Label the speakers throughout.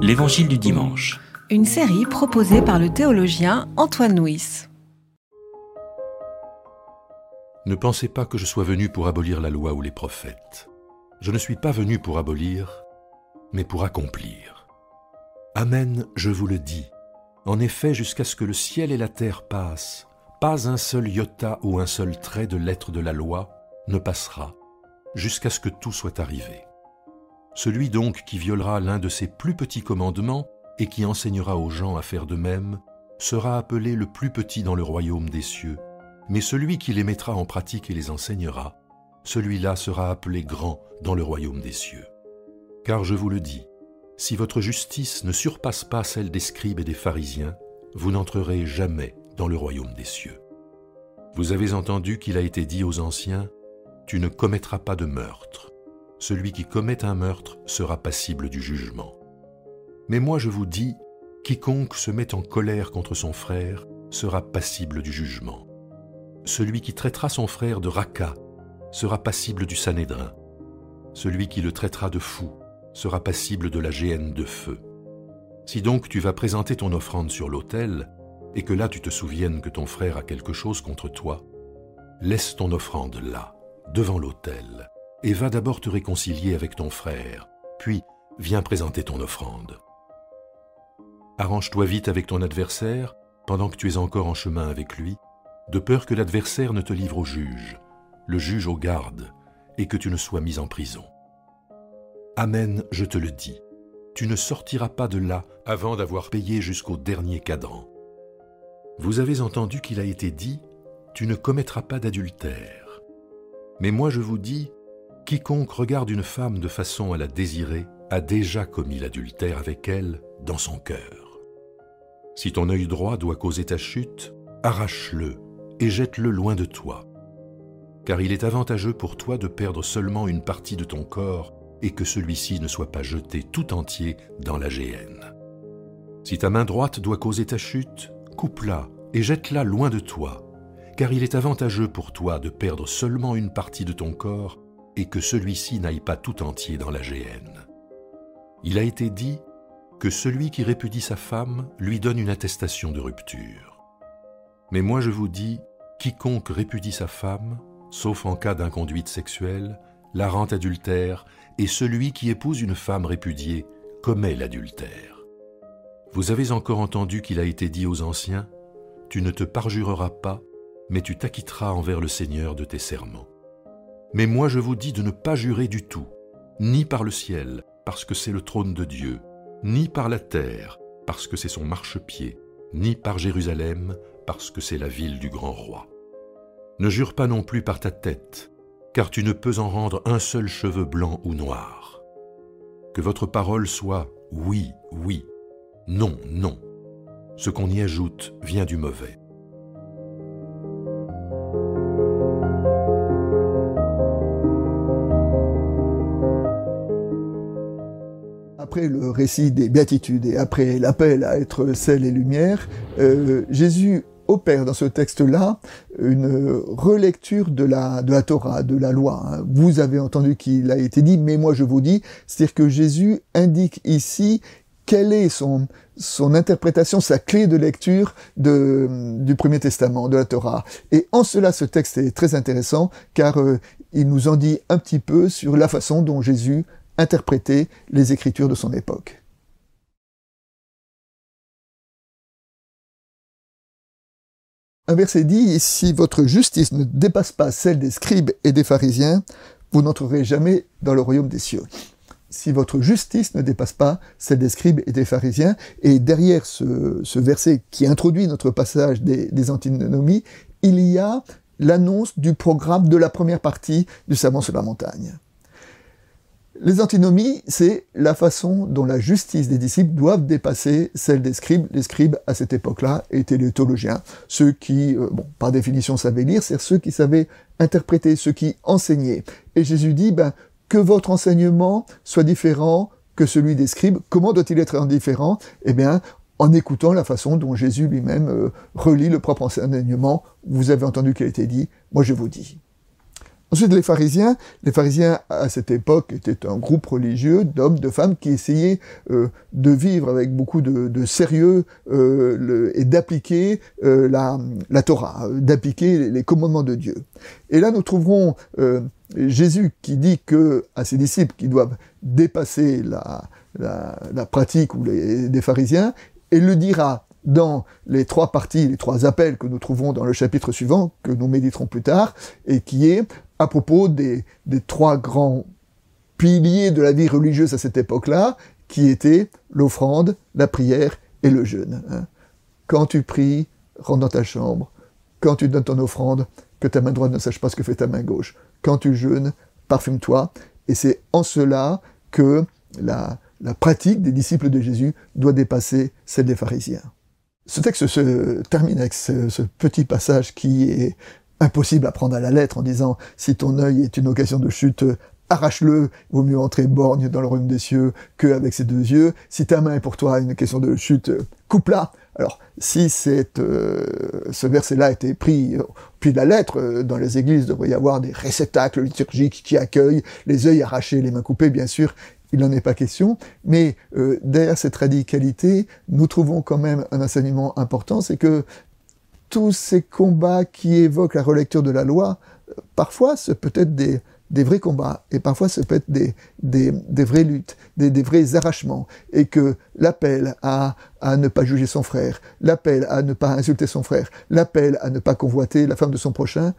Speaker 1: L'Évangile du dimanche.
Speaker 2: Une série proposée par le théologien Antoine Nuis.
Speaker 3: Ne pensez pas que je sois venu pour abolir la loi ou les prophètes. Je ne suis pas venu pour abolir, mais pour accomplir. Amen, je vous le dis. En effet, jusqu'à ce que le ciel et la terre passent, pas un seul iota ou un seul trait de lettre de la loi ne passera, jusqu'à ce que tout soit arrivé. Celui donc qui violera l'un de ces plus petits commandements et qui enseignera aux gens à faire de même, sera appelé le plus petit dans le royaume des cieux, mais celui qui les mettra en pratique et les enseignera, celui-là sera appelé grand dans le royaume des cieux. Car je vous le dis, si votre justice ne surpasse pas celle des scribes et des pharisiens, vous n'entrerez jamais dans le royaume des cieux. Vous avez entendu qu'il a été dit aux anciens, Tu ne commettras pas de meurtre. Celui qui commet un meurtre sera passible du jugement. Mais moi je vous dis, quiconque se met en colère contre son frère sera passible du jugement. Celui qui traitera son frère de raca sera passible du sanédrin. Celui qui le traitera de fou sera passible de la géhenne de feu. Si donc tu vas présenter ton offrande sur l'autel, et que là tu te souviennes que ton frère a quelque chose contre toi, laisse ton offrande là, devant l'autel, et va d'abord te réconcilier avec ton frère, puis viens présenter ton offrande. Arrange-toi vite avec ton adversaire pendant que tu es encore en chemin avec lui, de peur que l'adversaire ne te livre au juge, le juge au garde, et que tu ne sois mis en prison. Amen, je te le dis, tu ne sortiras pas de là avant d'avoir payé jusqu'au dernier cadran. Vous avez entendu qu'il a été dit, tu ne commettras pas d'adultère. Mais moi je vous dis, quiconque regarde une femme de façon à la désirer a déjà commis l'adultère avec elle dans son cœur. Si ton œil droit doit causer ta chute, arrache-le et jette-le loin de toi. Car il est avantageux pour toi de perdre seulement une partie de ton corps et que celui-ci ne soit pas jeté tout entier dans la géhenne. Si ta main droite doit causer ta chute, coupe-la et jette-la loin de toi, car il est avantageux pour toi de perdre seulement une partie de ton corps et que celui-ci n'aille pas tout entier dans la géhenne. Il a été dit que celui qui répudie sa femme lui donne une attestation de rupture. Mais moi je vous dis, quiconque répudie sa femme, sauf en cas d'inconduite sexuelle, la rend adultère, et celui qui épouse une femme répudiée commet l'adultère. Vous avez encore entendu qu'il a été dit aux anciens, Tu ne te parjureras pas, mais tu t'acquitteras envers le Seigneur de tes serments. Mais moi je vous dis de ne pas jurer du tout, ni par le ciel, parce que c'est le trône de Dieu, ni par la terre, parce que c'est son marchepied, ni par Jérusalem, parce que c'est la ville du grand roi. Ne jure pas non plus par ta tête, car tu ne peux en rendre un seul cheveu blanc ou noir. Que votre parole soit oui, oui, non, non. Ce qu'on y ajoute vient du mauvais.
Speaker 4: Après le récit des béatitudes et après l'appel à être sel et lumière, euh, Jésus opère dans ce texte-là une relecture de la, de la Torah, de la loi. Hein. Vous avez entendu qu'il a été dit, mais moi je vous dis, c'est-à-dire que Jésus indique ici quelle est son, son interprétation, sa clé de lecture de, du Premier Testament, de la Torah. Et en cela, ce texte est très intéressant, car euh, il nous en dit un petit peu sur la façon dont Jésus interprétait les Écritures de son époque. Un verset dit, si votre justice ne dépasse pas celle des scribes et des pharisiens, vous n'entrerez jamais dans le royaume des cieux. Si votre justice ne dépasse pas celle des scribes et des pharisiens, et derrière ce, verset qui introduit notre passage des, des antinomies, il y a l'annonce du programme de la première partie du Sermon sur la montagne. Les antinomies, c'est la façon dont la justice des disciples doivent dépasser celle des scribes. Les scribes, à cette époque-là, étaient les théologiens, ceux qui, euh, bon, par définition, savaient lire, c'est ceux qui savaient interpréter, ceux qui enseignaient. Et Jésus dit, ben, que votre enseignement soit différent que celui des scribes. Comment doit-il être indifférent? Eh bien, en écoutant la façon dont Jésus lui-même euh, relit le propre enseignement. Vous avez entendu qu'il a été dit, moi je vous dis. Ensuite, les pharisiens, les pharisiens à cette époque étaient un groupe religieux d'hommes, de femmes qui essayaient euh, de vivre avec beaucoup de, sérieux euh, et d'appliquer euh, la, la, Torah, d'appliquer les commandements de Dieu. Et là, nous trouverons Jésus qui dit que à ses disciples qui doivent dépasser la, la, la pratique ou les, des pharisiens, et le dira dans les trois parties, les trois appels que nous trouvons dans le chapitre suivant, que nous méditerons plus tard, et qui est à propos des, trois grands piliers de la vie religieuse à cette époque-là, qui étaient l'offrande, la prière et le jeûne. Hein. Quand tu pries, rentre dans ta chambre. Quand tu donnes ton offrande, que ta main droite ne sache pas ce que fait ta main gauche. Quand tu jeûnes, parfume-toi. Et c'est en cela que la, pratique des disciples de Jésus doit dépasser celle des pharisiens. Ce texte se termine avec ce petit passage qui est impossible à prendre à la lettre en disant si ton œil est une occasion de chute, arrache-le, vaut mieux entrer borgne dans le royaume des cieux qu'avec ses deux yeux. Si ta main est pour toi une question de chute, coupe-la. Alors, si cette, euh, ce verset-là été pris, puis la lettre, euh, dans les églises, devrait y avoir des réceptacles liturgiques qui accueillent les œils arrachés, les mains coupées, bien sûr, il n'en est pas question, mais euh, derrière cette radicalité, nous trouvons quand même un enseignement important, c'est que tous ces combats qui évoquent la relecture de la loi, parfois ce peut être des, vrais combats, et parfois ce peut être des, vraies luttes, des, vrais arrachements, et que l'appel à, à ne pas juger son frère, l'appel à ne pas insulter son frère, l'appel à ne pas convoiter la femme de son prochain,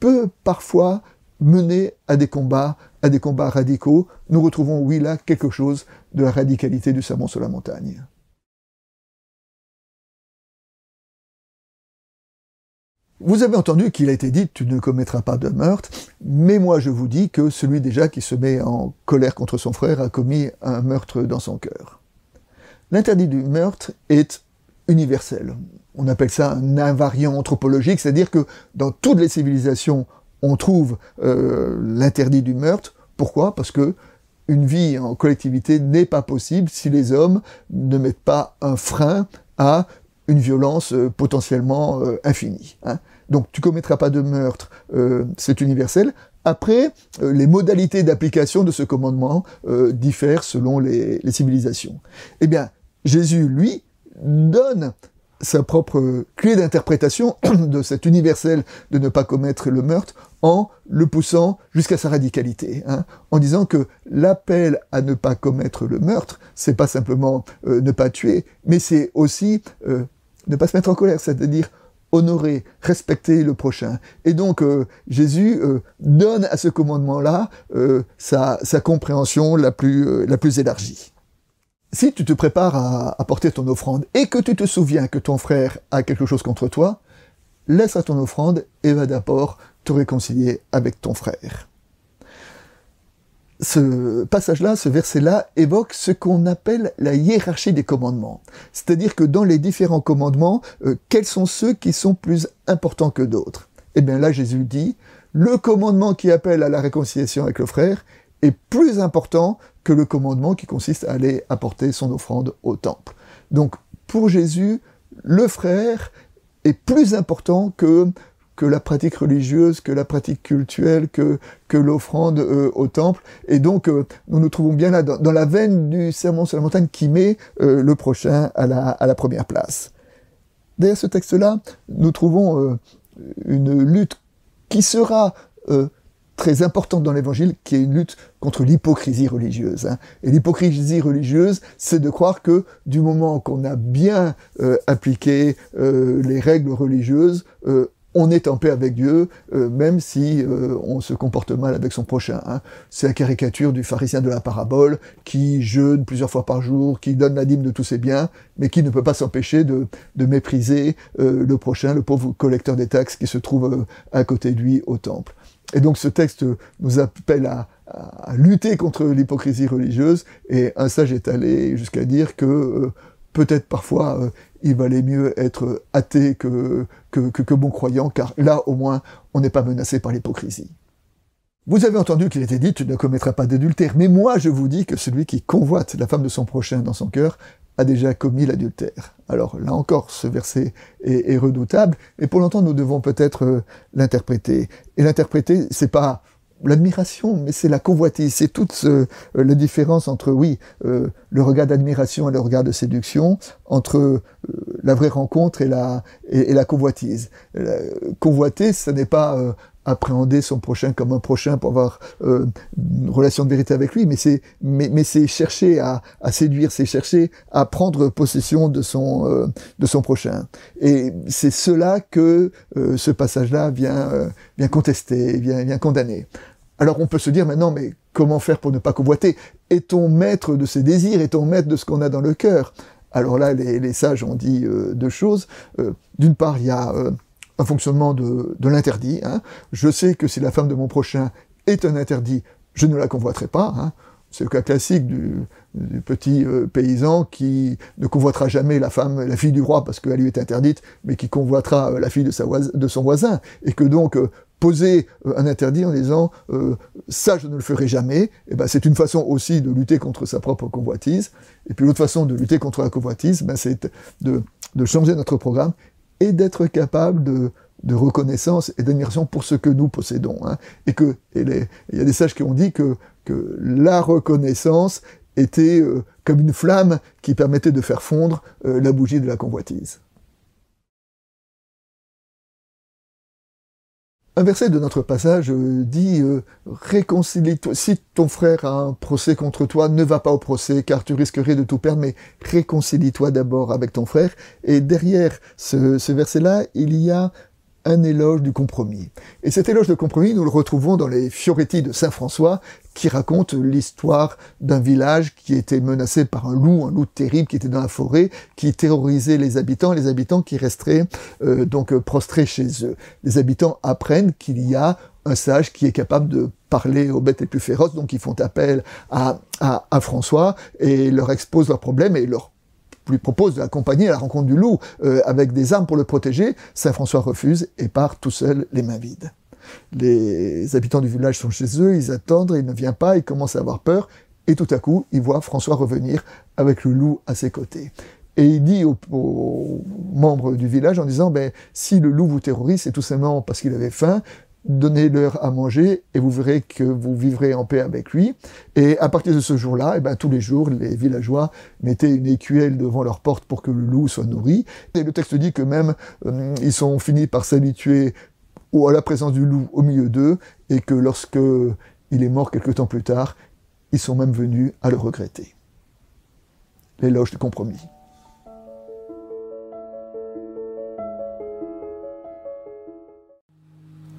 Speaker 4: peut parfois mener à des combats, à des combats radicaux. Nous retrouvons, oui, là, quelque chose de la radicalité du sermon sur la montagne. Vous avez entendu qu'il a été dit tu ne commettras pas de meurtre, mais moi je vous dis que celui déjà qui se met en colère contre son frère a commis un meurtre dans son cœur. L'interdit du meurtre est universel. On appelle ça un invariant anthropologique, c'est-à-dire que dans toutes les civilisations, on trouve euh, l'interdit du meurtre. Pourquoi? Parce que une vie en collectivité n'est pas possible si les hommes ne mettent pas un frein à une violence euh, potentiellement euh, infinie. Hein. Donc tu commettras pas de meurtre, euh, c'est universel. Après, les modalités d'application de ce commandement diffèrent selon les, les, civilisations. Eh bien, Jésus, lui, donne sa propre clé d'interprétation de cet universel de ne pas commettre le meurtre en le poussant jusqu'à sa radicalité, hein, en disant que l'appel à ne pas commettre le meurtre, c'est pas simplement ne pas tuer, mais c'est aussi ne pas se mettre en colère, c'est-à-dire honorer, respecter le prochain. Et donc euh, Jésus euh, donne à ce commandement-là euh, sa, compréhension la plus, la plus élargie. Si tu te prépares à apporter ton offrande et que tu te souviens que ton frère a quelque chose contre toi, laisse à ton offrande et va d'abord te réconcilier avec ton frère ce passage-là, ce verset-là, évoque ce qu'on appelle la hiérarchie des commandements. C'est-à-dire que dans les différents commandements, euh, quels sont ceux qui sont plus importants que d'autres? Eh bien là, Jésus dit, le commandement qui appelle à la réconciliation avec le frère est plus important que le commandement qui consiste à aller apporter son offrande au temple. Donc, pour Jésus, le frère est plus important que que la pratique religieuse, que la pratique cultuelle, que, que l'offrande euh, au temple. Et donc, euh, nous nous trouvons bien là dans, la veine du sermon sur la montagne qui met euh, le prochain à la, à la première place. Derrière ce texte-là, nous trouvons une lutte qui sera très importante dans l'évangile, qui est une lutte contre l'hypocrisie religieuse. Hein. Et l'hypocrisie religieuse, c'est de croire que du moment qu'on a bien appliqué les règles religieuses, on est en paix avec Dieu, euh, même si euh, on se comporte mal avec son prochain. Hein. C'est la caricature du pharisien de la parabole, qui jeûne plusieurs fois par jour, qui donne la dîme de tous ses biens, mais qui ne peut pas s'empêcher de, mépriser euh, le prochain, le pauvre collecteur des taxes qui se trouve à côté de lui au temple. Et donc ce texte nous appelle à, lutter contre l'hypocrisie religieuse, et un sage est allé jusqu'à dire que peut-être parfois euh, il valait mieux être athée que, que, bon croyant, car là au moins on n'est pas menacé par l'hypocrisie. Vous avez entendu qu'il était dit tu ne commettras pas d'adultère, mais moi je vous dis que celui qui convoite la femme de son prochain dans son cœur a déjà commis l'adultère. Alors là encore, ce verset est, redoutable, et pour longtemps nous devons peut-être euh, l'interpréter. Et l'interpréter, c'est pas l'admiration, mais c'est la convoitise, c'est toute euh, la différence entre, oui, euh, le regard d'admiration et le regard de séduction, entre la vraie rencontre et la, et, la convoitise. convoiter, ce n'est pas appréhender son prochain comme un prochain pour avoir euh, une relation de vérité avec lui, mais c'est mais, mais c'est chercher à, à séduire, c'est chercher à prendre possession de son euh, de son prochain. Et c'est cela que euh, ce passage-là vient vient contester, vient vient condamner. Alors on peut se dire maintenant, mais comment faire pour ne pas convoiter? Est-on maître de ses désirs? Est-on maître de ce qu'on a dans le cœur? Alors là, les, les, sages ont dit deux choses. D'une part, il y a un fonctionnement de, l'interdit. Hein. Je sais que si la femme de mon prochain est un interdit, je ne la convoiterai pas. Hein. C'est le cas classique du, petit euh, paysan qui ne convoitera jamais la femme, la fille du roi parce qu'elle lui est interdite, mais qui convoitera euh, la fille de, son voisin, et que donc euh, poser un interdit en disant ça je ne le ferai jamais, eh ben c'est une façon aussi de lutter contre sa propre convoitise. Et puis l'autre façon de lutter contre la convoitise, ben, c'est de changer notre programme et d'être capable de, reconnaissance et d'admiration pour ce que nous possédons. Hein. Et que il y a des sages qui ont dit que, que la reconnaissance était euh, comme une flamme qui permettait de faire fondre euh, la bougie de la convoitise. Un verset de notre passage euh, dit euh, réconcilie-toi. Si ton frère a un procès contre toi, ne va pas au procès, car tu risquerais de tout perdre. Mais réconcilie-toi d'abord avec ton frère. Et derrière ce, ce verset-là, il y a un éloge du compromis. Et cet éloge de compromis, nous le retrouvons dans les Fioretti de Saint François, qui raconte l'histoire d'un village qui était menacé par un loup, un loup terrible qui était dans la forêt, qui terrorisait les habitants, les habitants qui resteraient euh, donc prostrés chez eux. Les habitants apprennent qu'il y a un sage qui est capable de parler aux bêtes les plus féroces, donc ils font appel à, à, à François et leur exposent leurs problèmes et leur lui propose d'accompagner à la rencontre du loup euh, avec des armes pour le protéger, Saint François refuse et part tout seul les mains vides. Les habitants du village sont chez eux, ils attendent, il ne vient pas, ils commencent à avoir peur, et tout à coup, ils voient François revenir avec le loup à ses côtés. Et il dit aux, aux membres du village en disant, ben, si le loup vous terrorise, c'est tout simplement parce qu'il avait faim, donnez-leur à manger et vous verrez que vous vivrez en paix avec lui. Et à partir de ce jour-là, eh ben, tous les jours, les villageois mettaient une écuelle devant leur porte pour que le loup soit nourri. Et le texte dit que même euh, ils sont finis par s'habituer à la présence du loup au milieu d'eux et que lorsque il est mort quelque temps plus tard, ils sont même venus à le regretter. L'éloge du compromis.